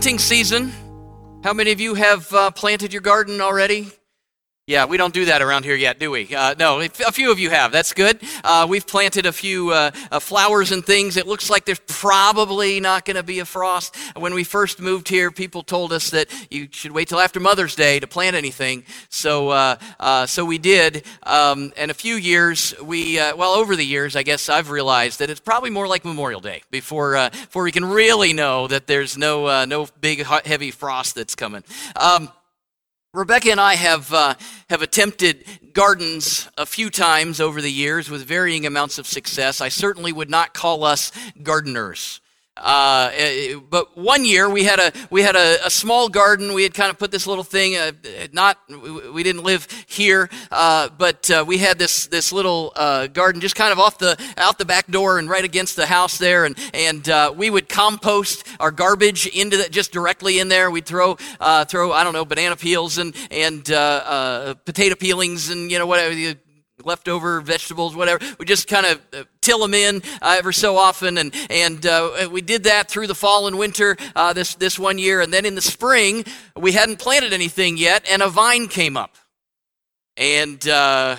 planting season. How many of you have uh, planted your garden already? Yeah, we don't do that around here yet, do we? Uh, no, a few of you have. That's good. Uh, we've planted a few uh, uh flowers and things. It looks like there's probably not going to be a frost. When we first moved here, people told us that you should wait till after Mother's Day to plant anything. So, uh, uh, so we did. Um, and a few years, we well over the years, I guess I've realized that it's probably more like Memorial Day before before we can really know that there's no no big heavy frost that's coming. Um, Rebecca and I have, uh, have attempted gardens a few times over the years with varying amounts of success. I certainly would not call us gardeners. Uh, eh, but one year we had a we had a, a, small garden. We had kind of put this little thing. Uh, not we didn't live here, uh, but uh, we had this this little uh, garden just kind of off the out the back door and right against the house there. And and uh, we would compost our garbage into that just directly in there. We'd throw throw I don't know banana peels and and potato peelings and you know whatever leftover vegetables, whatever. We just kind of uh, till them in uh, ever so often, and and uh, we did that through the fall and winter uh, this this one year, and then in the spring we hadn't planted anything yet, and a vine came up, and. Uh,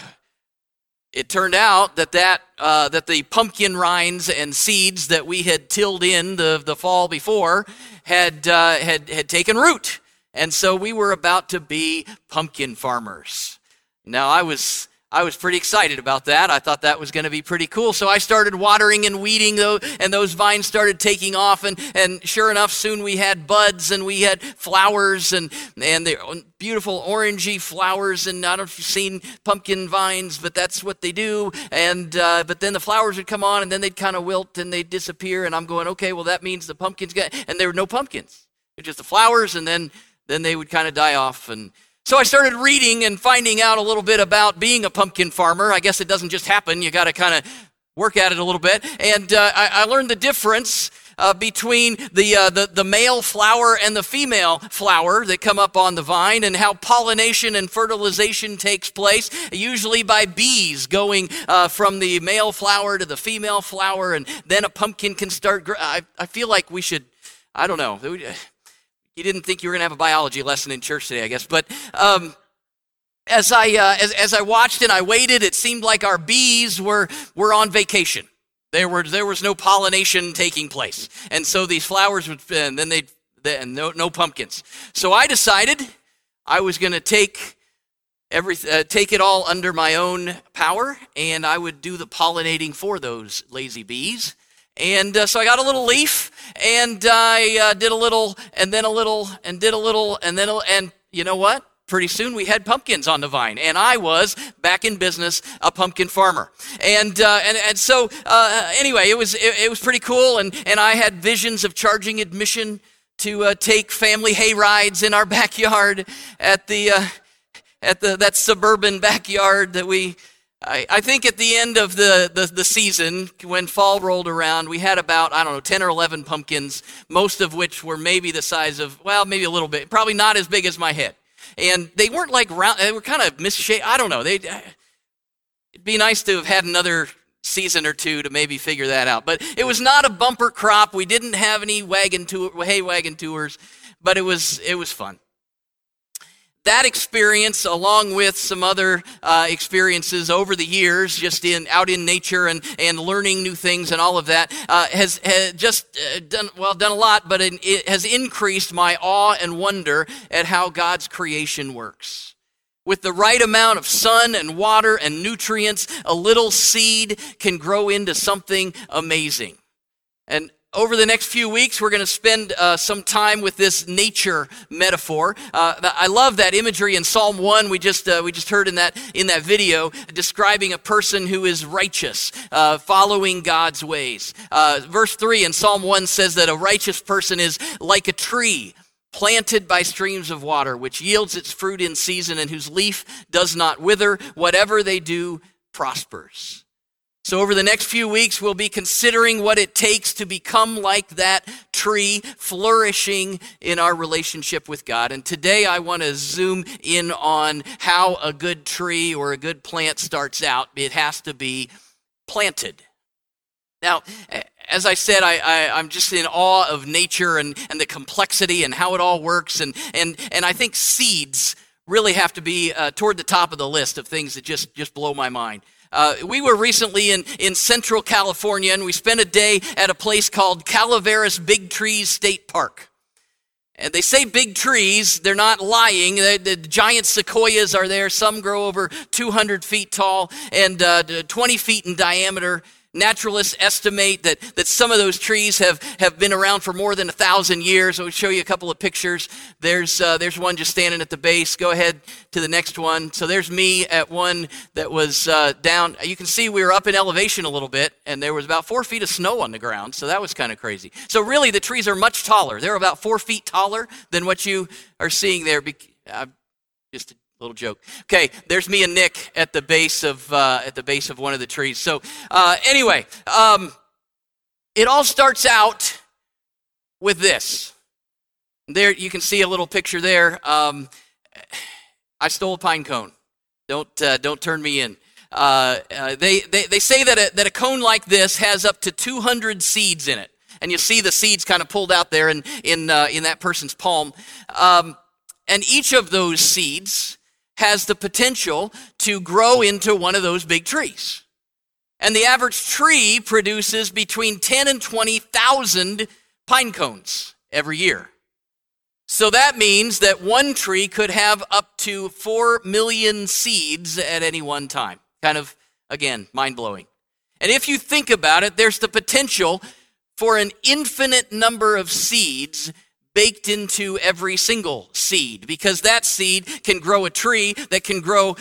it turned out that that, that the pumpkin rinds and seeds that we had tilled in the, the fall before had, had, had taken root. And so we were about to be pumpkin farmers. Now, I was I was pretty excited about that. I thought that was going to be pretty cool. So I started watering and weeding, though, and those vines started taking off. And, and sure enough, soon we had buds and we had flowers and, and the beautiful orangey flowers. And I don't know if you've seen pumpkin vines, but that's what they do. And uh, but then the flowers would come on, and then they'd kind of wilt and they'd disappear. And I'm going, okay, well that means the pumpkins got, and there were no pumpkins. It's just the flowers, and then then they would kind of die off and so I started reading and finding out a little bit about being a pumpkin farmer. I guess it doesn't just happen, you got to kind of work at it a little bit. And uh, I, I, learned the difference. Uh, between the, uh, the, the male flower and the female flower that come up on the vine, and how pollination and fertilization takes place, usually by bees going uh, from the male flower to the female flower, and then a pumpkin can start. Gr- I, I feel like we should, I don't know, you didn't think you were going to have a biology lesson in church today, I guess. But um, as I uh, as, as I watched and I waited, it seemed like our bees were were on vacation. There were there was no pollination taking place, and so these flowers would and then they and no no pumpkins. So I decided I was going to take every uh, take it all under my own power, and I would do the pollinating for those lazy bees. And uh, so I got a little leaf and I uh, did a little and then a little and did a little and then a, and you know what? Pretty soon we had pumpkins on the vine, and I was back in business, a pumpkin farmer. And uh, and and so uh, anyway, it was it, it, was pretty cool, and and I had visions of charging admission to uh, take family hay rides in our backyard at the uh, at the that suburban backyard that we I, I think at the end of the, the, the, season, when fall rolled around, we had about, I don't know, 10 or 11 pumpkins, most of which were maybe the size of, well, maybe a little bit, probably not as big as my head. And they weren't like round, they were kind of misshaped. I don't know. They, uh, it'd be nice to have had another season or two to maybe figure that out. But it was not a bumper crop. We didn't have any wagon tour, hay wagon tours, but it was, it was fun that experience along with some other uh, experiences over the years just in out in nature and, and learning new things and all of that uh, has, has just uh, done well done a lot but it, it has increased my awe and wonder at how god's creation works. With the right amount of sun and water and nutrients a little seed can grow into something amazing. And over the next few weeks, we're going to spend uh, some time with this nature metaphor. Uh, I love that imagery in Psalm one. We just uh, we just heard in that in that video describing a person who is righteous, uh, following God's ways. Uh, verse three in Psalm one says that a righteous person is like a tree planted by streams of water, which yields its fruit in season, and whose leaf does not wither. Whatever they do prospers. So, over the next few weeks, we'll be considering what it takes to become like that tree, flourishing in our relationship with God. And today, I want to zoom in on how a good tree or a good plant starts out. It has to be planted. Now, as I said, I, am just in awe of nature and, and the complexity and how it all works. And, and, and I think seeds really have to be uh, toward the top of the list of things that just, just blow my mind. Uh, we were recently in, in Central California and we spent a day at a place called Calaveras Big Trees State Park. And they say big trees, they're not lying. The, the, giant sequoias are there. Some grow over 200 feet tall and uh, 20 feet in diameter. Naturalists estimate that, that some of those trees have, have been around for more than a thousand years. I'll show you a couple of pictures. There's, uh, there's one just standing at the base. Go ahead to the next one. So there's me at one that was uh, down. You can see we were up in elevation a little bit, and there was about four feet of snow on the ground. So that was kind of crazy. So really, the trees are much taller. They're about four feet taller than what you are seeing there. Uh, just Little joke. Okay, there's me and Nick at the base of uh, at the base of one of the trees. So uh, anyway, um, it all starts out with this. There, you can see a little picture there. Um, I stole a pine cone. Don't uh, don't turn me in. Uh, uh, they, they they say that a, that a cone like this has up to 200 seeds in it, and you see the seeds kind of pulled out there in in uh, in that person's palm. Um, and each of those seeds has the potential to grow into one of those big trees. And the average tree produces between 10 and 20,000 pine cones every year. So that means that one tree could have up to 4 million seeds at any one time. Kind of, again, mind blowing. And if you think about it, there's the potential for an infinite number of seeds baked into every single seed because that seed can grow a tree that can grow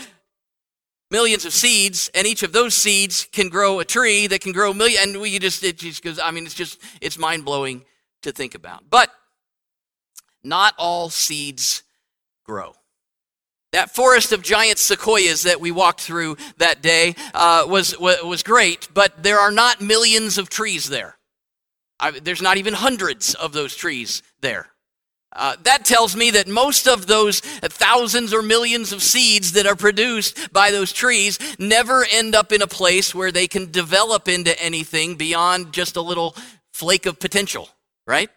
millions of seeds and each of those seeds can grow a tree that can grow a million and we just it just goes i mean it's just it's mind-blowing to think about. But not all seeds grow. That forest of giant sequoias that we walked through that day uh, was, was great but there are not millions of trees there I, there's not even hundreds of those trees there. Uh, that tells me that most of those thousands or millions of seeds that are produced by those trees never end up in a place where they can develop into anything beyond just a little flake of potential, right?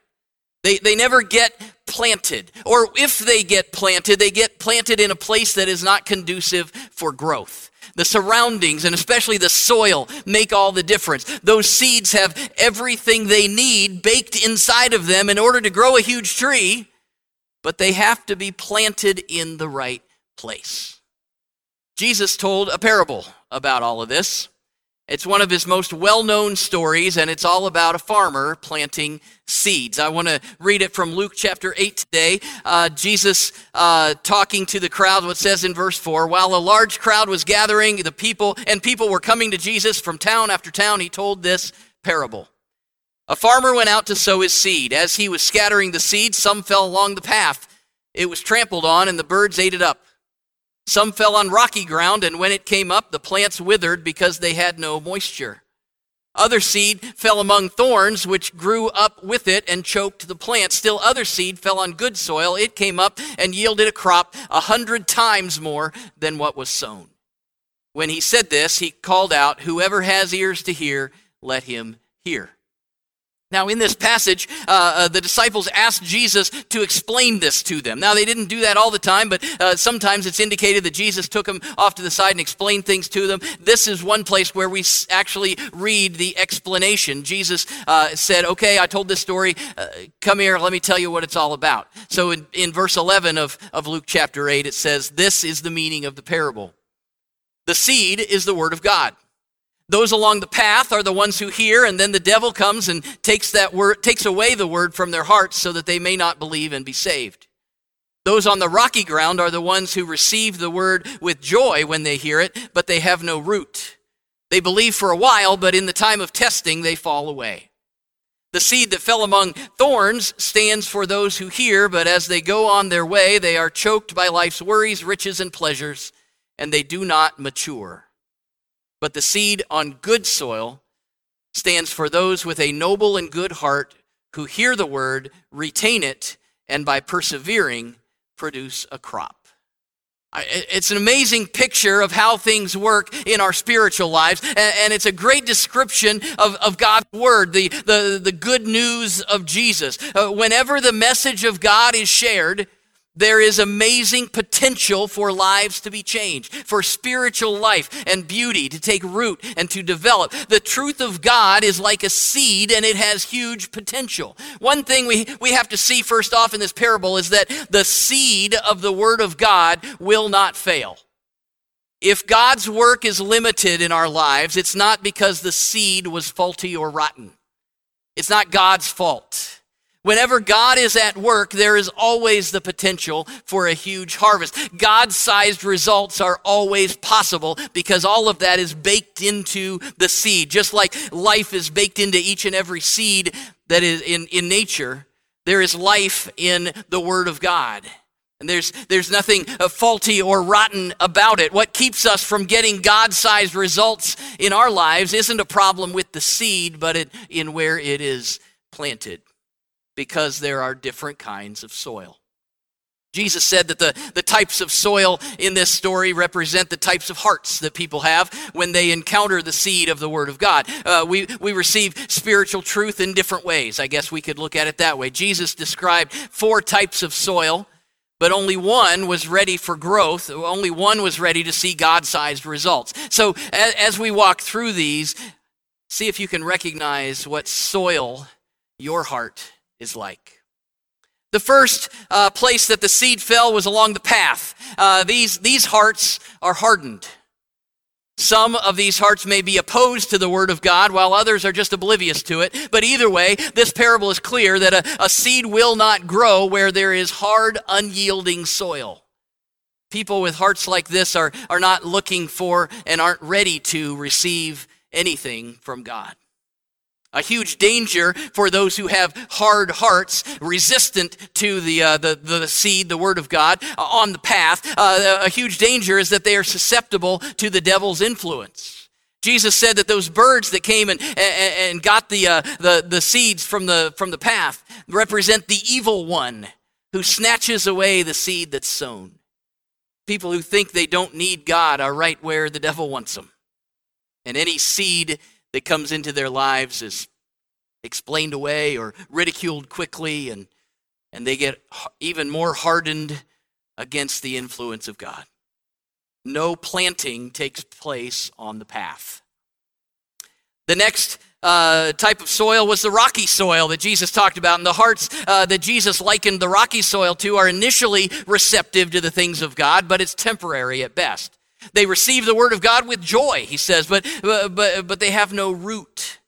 They, they never get planted. Or if they get planted, they get planted in a place that is not conducive for growth. The surroundings and especially the soil make all the difference. Those seeds have everything they need baked inside of them in order to grow a huge tree, but they have to be planted in the right place. Jesus told a parable about all of this. It's one of his most well known stories, and it's all about a farmer planting seeds. I want to read it from Luke chapter 8 today. Uh, Jesus uh, talking to the crowd, what says in verse 4 While a large crowd was gathering, the people, and people were coming to Jesus from town after town, he told this parable. A farmer went out to sow his seed. As he was scattering the seed, some fell along the path. It was trampled on, and the birds ate it up. Some fell on rocky ground, and when it came up, the plants withered because they had no moisture. Other seed fell among thorns, which grew up with it and choked the plant. Still, other seed fell on good soil. It came up and yielded a crop a hundred times more than what was sown. When he said this, he called out, Whoever has ears to hear, let him hear. Now, in this passage, uh, uh, the disciples asked Jesus to explain this to them. Now, they didn't do that all the time, but uh, sometimes it's indicated that Jesus took them off to the side and explained things to them. This is one place where we actually read the explanation. Jesus uh, said, Okay, I told this story. Uh, come here, let me tell you what it's all about. So, in, in verse 11 of, of Luke chapter 8, it says, This is the meaning of the parable. The seed is the word of God. Those along the path are the ones who hear, and then the devil comes and takes that word, takes away the word from their hearts so that they may not believe and be saved. Those on the rocky ground are the ones who receive the word with joy when they hear it, but they have no root. They believe for a while, but in the time of testing, they fall away. The seed that fell among thorns stands for those who hear, but as they go on their way, they are choked by life's worries, riches, and pleasures, and they do not mature. But the seed on good soil stands for those with a noble and good heart who hear the word, retain it, and by persevering, produce a crop. It's an amazing picture of how things work in our spiritual lives, and it's a great description of, of God's Word, the, the, the good news of Jesus. Uh, whenever the message of God is shared, there is amazing potential for lives to be changed, for spiritual life and beauty to take root and to develop. The truth of God is like a seed and it has huge potential. One thing we, we have to see first off in this parable is that the seed of the Word of God will not fail. If God's work is limited in our lives, it's not because the seed was faulty or rotten. It's not God's fault. Whenever God is at work, there is always the potential for a huge harvest. God sized results are always possible because all of that is baked into the seed. Just like life is baked into each and every seed that is in, in nature, there is life in the Word of God. And there's, there's nothing uh, faulty or rotten about it. What keeps us from getting God sized results in our lives isn't a problem with the seed, but it, in where it is planted because there are different kinds of soil. Jesus said that the, the types of soil in this story represent the types of hearts that people have when they encounter the seed of the Word of God. Uh, we, we receive spiritual truth in different ways. I guess we could look at it that way. Jesus described four types of soil, but only one was ready for growth. Only one was ready to see God sized results. So as, as we walk through these, see if you can recognize what soil your heart is like. The first uh, place that the seed fell was along the path. Uh, these, these hearts are hardened. Some of these hearts may be opposed to the Word of God, while others are just oblivious to it. But either way, this parable is clear that a, a seed will not grow where there is hard, unyielding soil. People with hearts like this are, are not looking for and aren't ready to receive anything from God a huge danger for those who have hard hearts, resistant to the, uh, the, the seed, the word of God, uh, on the path. Uh, a huge danger is that they are susceptible to the devil's influence. Jesus said that those birds that came and, and, and got the, uh, the, the seeds from the, from the path represent the evil one who snatches away the seed that's sown. People who think they don't need God are right where the devil wants them. And any seed that comes into their lives is explained away or ridiculed quickly, and, and they get even more hardened against the influence of God. No planting takes place on the path. The next uh, type of soil was the rocky soil that Jesus talked about. And the hearts uh, that Jesus likened the rocky soil to are initially receptive to the things of God, but it's temporary at best. They receive the word of God with joy, he says, but, but, but they have no root.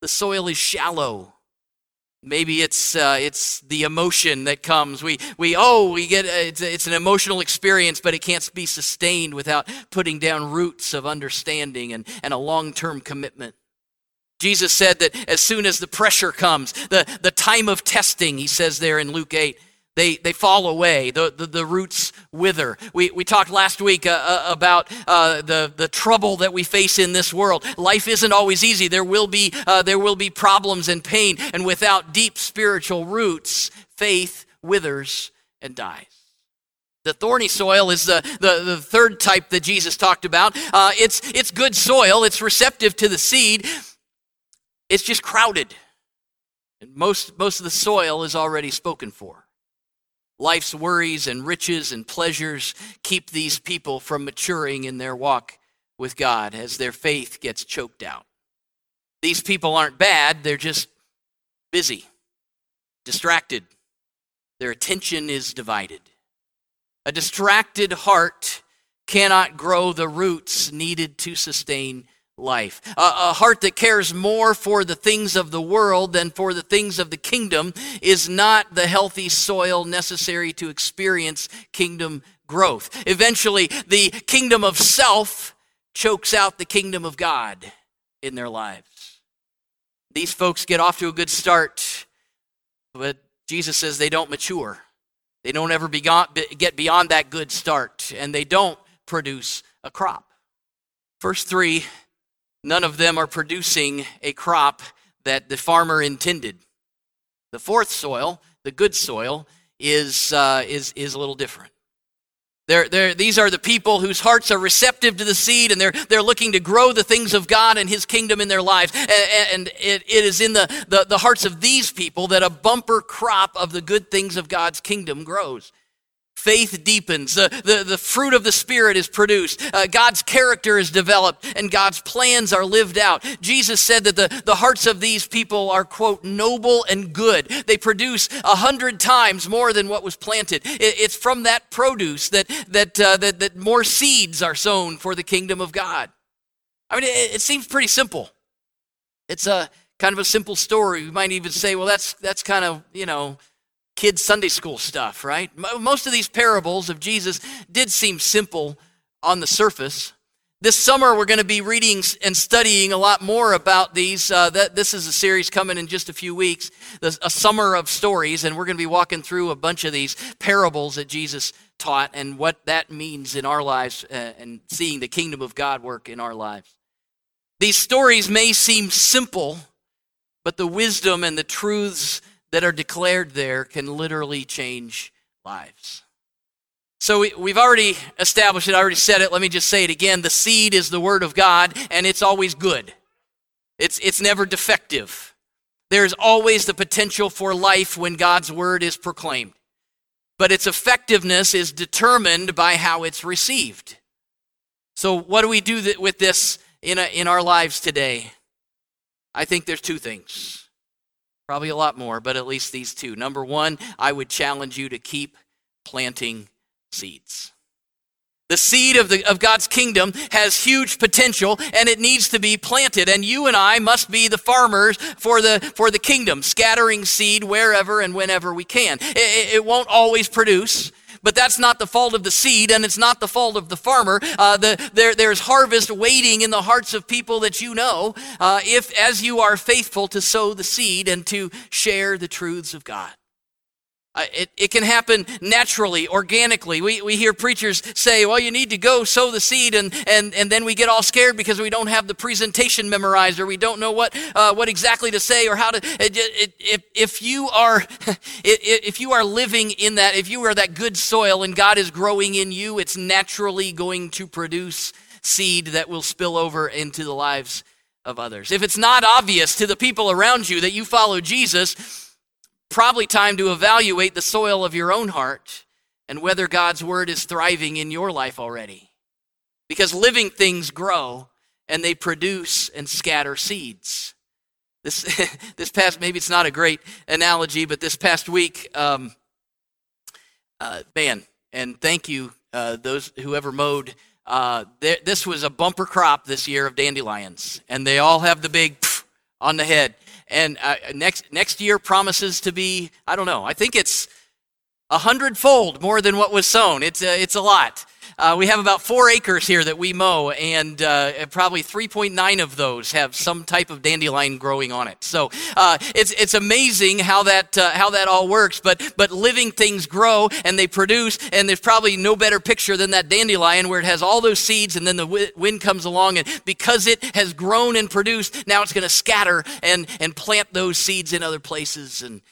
The soil is shallow. Maybe it's, uh, it's the emotion that comes. We, we oh, we get, uh, it's, it's an emotional experience, but it can't be sustained without putting down roots of understanding and, and a long term commitment. Jesus said that as soon as the pressure comes, the, the time of testing, he says there in Luke 8, they, they fall away. The, the, the roots wither. We, we talked last week uh, uh, about uh, the, the trouble that we face in this world. Life isn't always easy. There will, be, uh, there will be problems and pain. And without deep spiritual roots, faith withers and dies. The thorny soil is the, the, the third type that Jesus talked about. Uh, it's, it's good soil, it's receptive to the seed, it's just crowded. And most, most of the soil is already spoken for. Life's worries and riches and pleasures keep these people from maturing in their walk with God as their faith gets choked out. These people aren't bad, they're just busy, distracted. Their attention is divided. A distracted heart cannot grow the roots needed to sustain life. A, a, heart that cares more for the things of the world than for the things of the kingdom is not the healthy soil necessary to experience kingdom growth. Eventually, the kingdom of self chokes out the kingdom of God in their lives. These folks get off to a good start, but Jesus says they don't mature. They don't ever get beyond that good start, and they don't produce a crop. Verse 3 none of them are producing a crop that the farmer intended. The fourth soil, the good soil, is, uh, is, is a little different. They're, they're, these are the people whose hearts are receptive to the seed and they're, they're looking to grow the things of God and His kingdom in their lives. And, and it, it is in the, the, the hearts of these people that a bumper crop of the good things of God's kingdom grows. Faith deepens. The, the, the fruit of the Spirit is produced. Uh, God's character is developed, and God's plans are lived out. Jesus said that the, the hearts of these people are, quote, noble and good. They produce a hundred times more than what was planted. It, it's from that produce that, that, uh, that, that more seeds are sown for the kingdom of God. I mean, it, it seems pretty simple. It's a kind of a simple story. We might even say, well, that's, that's kind of, you know, kids' Sunday school stuff, right? Most of these parables of Jesus did seem simple on the surface. This summer, we're going to be reading and studying a lot more about these. Uh, that, this is a series coming in just a few weeks, a summer of stories, and we're going to be walking through a bunch of these parables that Jesus taught and what that means in our lives uh, and seeing the kingdom of God work in our lives. These stories may seem simple, but the wisdom and the truths that are declared there can literally change lives. So we, have already established it, I already said it. Let me just say it again. The seed is the word of God, and it's always good, it's, it's never defective. There's always the potential for life when God's word is proclaimed, but its effectiveness is determined by how it's received. So, what do we do with this in, a, in our lives today? I think there's two things. Probably a lot more, but at least these two. Number one, I would challenge you to keep planting seeds. The seed of, the, of God's kingdom has huge potential and it needs to be planted. And you and I must be the farmers for the, for the kingdom, scattering seed wherever and whenever we can. It, it won't always produce. But that's not the fault of the seed, and it's not the fault of the farmer. Uh, the, there, there's harvest waiting in the hearts of people that you know, uh, if as you are faithful to sow the seed and to share the truths of God. Uh, it, it can happen naturally, organically. We, we hear preachers say, well, you need to go sow the seed, and, and, and then we get all scared because we don't have the presentation memorized or we don't know what, uh, what exactly to say or how to. It, it, if, if, you are, if you are living in that, if you are that good soil and God is growing in you, it's naturally going to produce seed that will spill over into the lives of others. If it's not obvious to the people around you that you follow Jesus, probably time to evaluate the soil of your own heart and whether God's word is thriving in your life already. Because living things grow and they produce and scatter seeds. This, this past, maybe it's not a great analogy, but this past week, um, uh, man, and thank you, uh, those whoever mowed. Uh, th- this was a bumper crop this year of dandelions, and they all have the big on the head and uh, next next year promises to be I don't know. I think it's a hundredfold more than what was sown. It's a, it's a lot. Uh, we have about four acres here that we mow, and uh, probably 3.9 of those have some type of dandelion growing on it. So uh, it's it's amazing how that uh, how that all works. But but living things grow and they produce, and there's probably no better picture than that dandelion where it has all those seeds, and then the wind comes along, and because it has grown and produced, now it's going to scatter and and plant those seeds in other places and.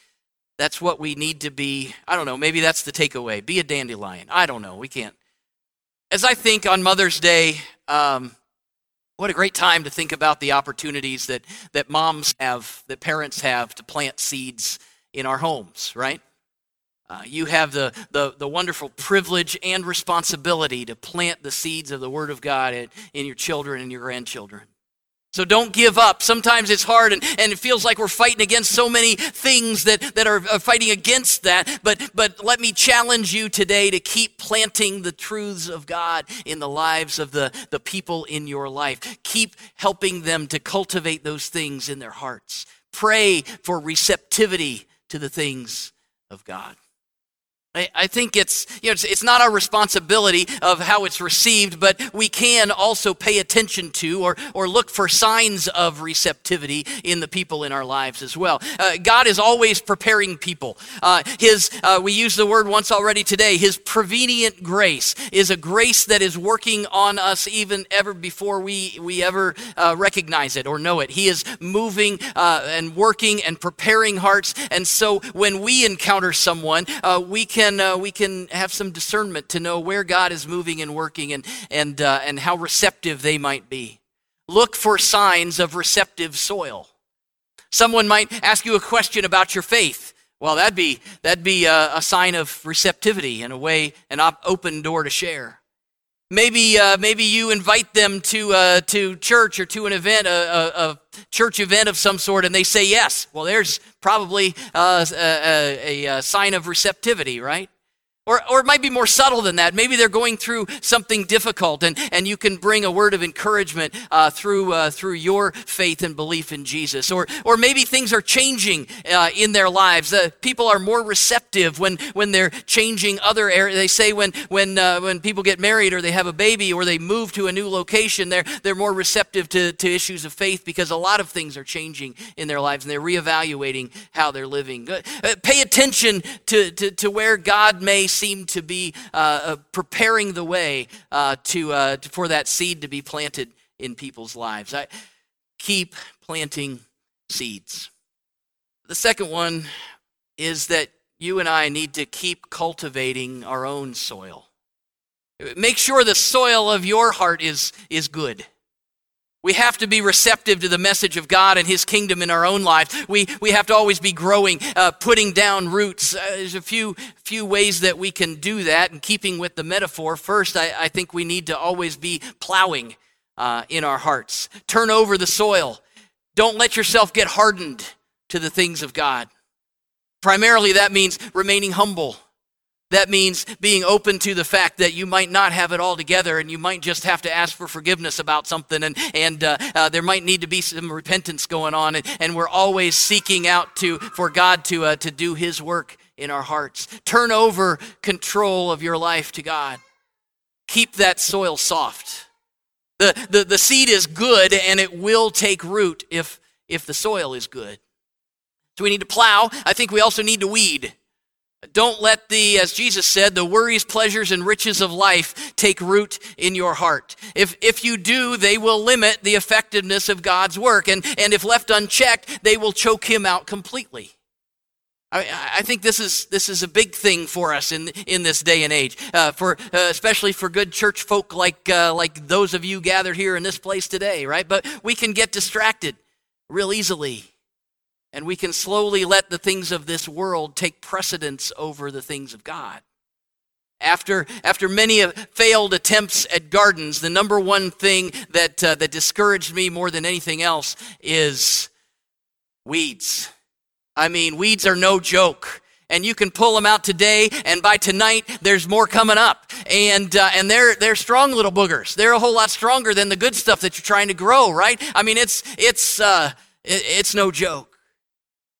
That's what we need to be. I don't know. Maybe that's the takeaway. Be a dandelion. I don't know. We can't as I think on Mother's Day, um, what a great time to think about the opportunities that, that moms have, that parents have to plant seeds in our homes, right? Uh, you have the, the, the, wonderful privilege and responsibility to plant the seeds of the Word of God in, in your children and your grandchildren. So don't give up. Sometimes it's hard and, and it feels like we're fighting against so many things that, that are fighting against that. But, but let me challenge you today to keep planting the truths of God in the lives of the, the people in your life. Keep helping them to cultivate those things in their hearts. Pray for receptivity to the things of God. I think it's, you know, it's, it's, not our responsibility of how it's received, but we can also pay attention to or, or look for signs of receptivity in the people in our lives as well. Uh, God is always preparing people. Uh, his, uh, we used the word once already today, His prevenient grace is a grace that is working on us even ever before we, we ever uh, recognize it or know it. He is moving uh, and working and preparing hearts. And so when we encounter someone, uh, we can can uh, we can have some discernment to know where God is moving and working and and uh, and how receptive they might be. Look for signs of receptive soil. Someone might ask you a question about your faith. Well, that'd be that'd be a, a sign of receptivity and a way, an op- open door to share. Maybe, uh, maybe you invite them to, uh, to church or to an event, a, a, a, church event of some sort, and they say yes. Well, there's probably uh, a, a, sign of receptivity, right? Or, or it might be more subtle than that. Maybe they're going through something difficult, and, and you can bring a word of encouragement uh, through, uh, through your faith and belief in Jesus. Or, or maybe things are changing uh, in their lives. Uh, people are more receptive when, when they're changing other areas. They say when, when, uh, when people get married or they have a baby or they move to a new location, they're, they're more receptive to, to issues of faith because a lot of things are changing in their lives and they're reevaluating how they're living. Uh, pay attention to, to, to where God may seem to be uh, uh, preparing the way uh, to, uh, to, for that seed to be planted in people's lives. I keep planting seeds. The second one is that you and I need to keep cultivating our own soil. Make sure the soil of your heart is, is good. We have to be receptive to the message of God and His kingdom in our own life. We, we have to always be growing, uh, putting down roots. Uh, there's a few, few ways that we can do that. And keeping with the metaphor, first, I, I think we need to always be plowing uh, in our hearts. Turn over the soil. Don't let yourself get hardened to the things of God. Primarily, that means remaining humble that means being open to the fact that you might not have it all together and you might just have to ask for forgiveness about something and, and uh, uh, there might need to be some repentance going on. And, and we're always seeking out to, for God to, uh, to do His work in our hearts. Turn over control of your life to God. Keep that soil soft. The, the, the seed is good and it will take root if, if the soil is good. So we need to plow. I think we also need to weed. Don't let the, as Jesus said, the worries, pleasures, and riches of life take root in your heart. If, if you do, they will limit the effectiveness of God's work. And, and if left unchecked, they will choke him out completely. I, I think this is, this is a big thing for us in, in this day and age, uh, for, uh, especially for good church folk like, uh, like those of you gathered here in this place today, right? But we can get distracted real easily and we can slowly let the things of this world take precedence over the things of God. After, after many failed attempts at gardens, the number one thing that, uh, that discouraged me more than anything else is weeds. I mean, weeds are no joke. And you can pull them out today, and by tonight, there's more coming up. And, uh, and they're, they're strong little boogers. They're a whole lot stronger than the good stuff that you're trying to grow, right? I mean, it's, it's, uh, it's no joke.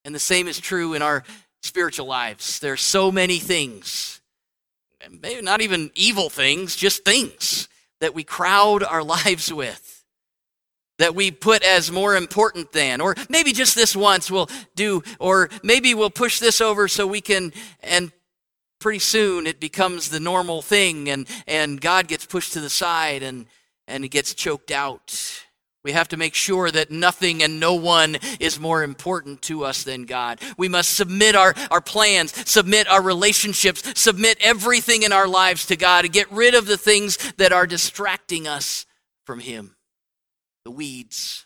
And the same is true in our spiritual lives. There are so many things, maybe not even evil things, just things that we crowd our lives with, that we put as more important than, or maybe just this once we'll do, or maybe we'll push this over so we can, and pretty soon it becomes the normal thing, and, and God gets pushed to the side and, and it gets choked out. We have to make sure that nothing and no one is more important to us than God. We must submit our, our plans, submit our relationships, submit everything in our lives to God and get rid of the things that are distracting us from Him. The weeds.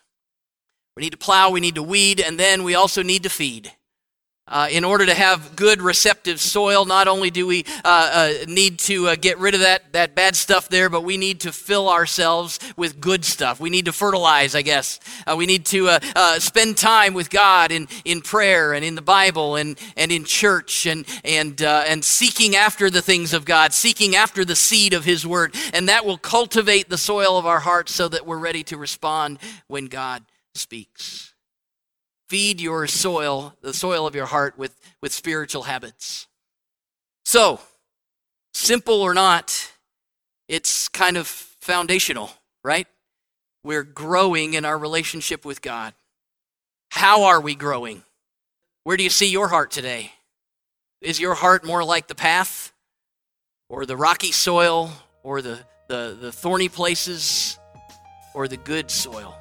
We need to plow, we need to weed, and then we also need to feed. Uh, in order to have good receptive soil, not only do we uh, uh, need to uh, get rid of that, that bad stuff there, but we need to fill ourselves with good stuff. We need to fertilize, I guess. Uh, we need to uh, spend time with God in, in prayer and in the Bible and, and in church and, and, and seeking after the things of God, seeking after the seed of His Word. And that will cultivate the soil of our hearts so that we're ready to respond when God speaks. Feed your soil, the soil of your heart, with, with spiritual habits. So, simple or not, it's kind of foundational, right? We're growing in our relationship with God. How are we growing? Where do you see your heart today? Is your heart more like the path or the rocky soil or the, the, the thorny places or the good soil?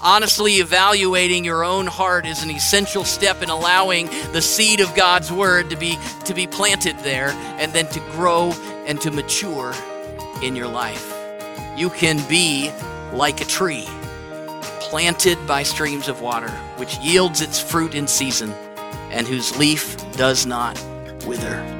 Honestly evaluating your own heart is an essential step in allowing the seed of God's word to be to be planted there and then to grow and to mature in your life. You can be like a tree planted by streams of water, which yields its fruit in season and whose leaf does not wither.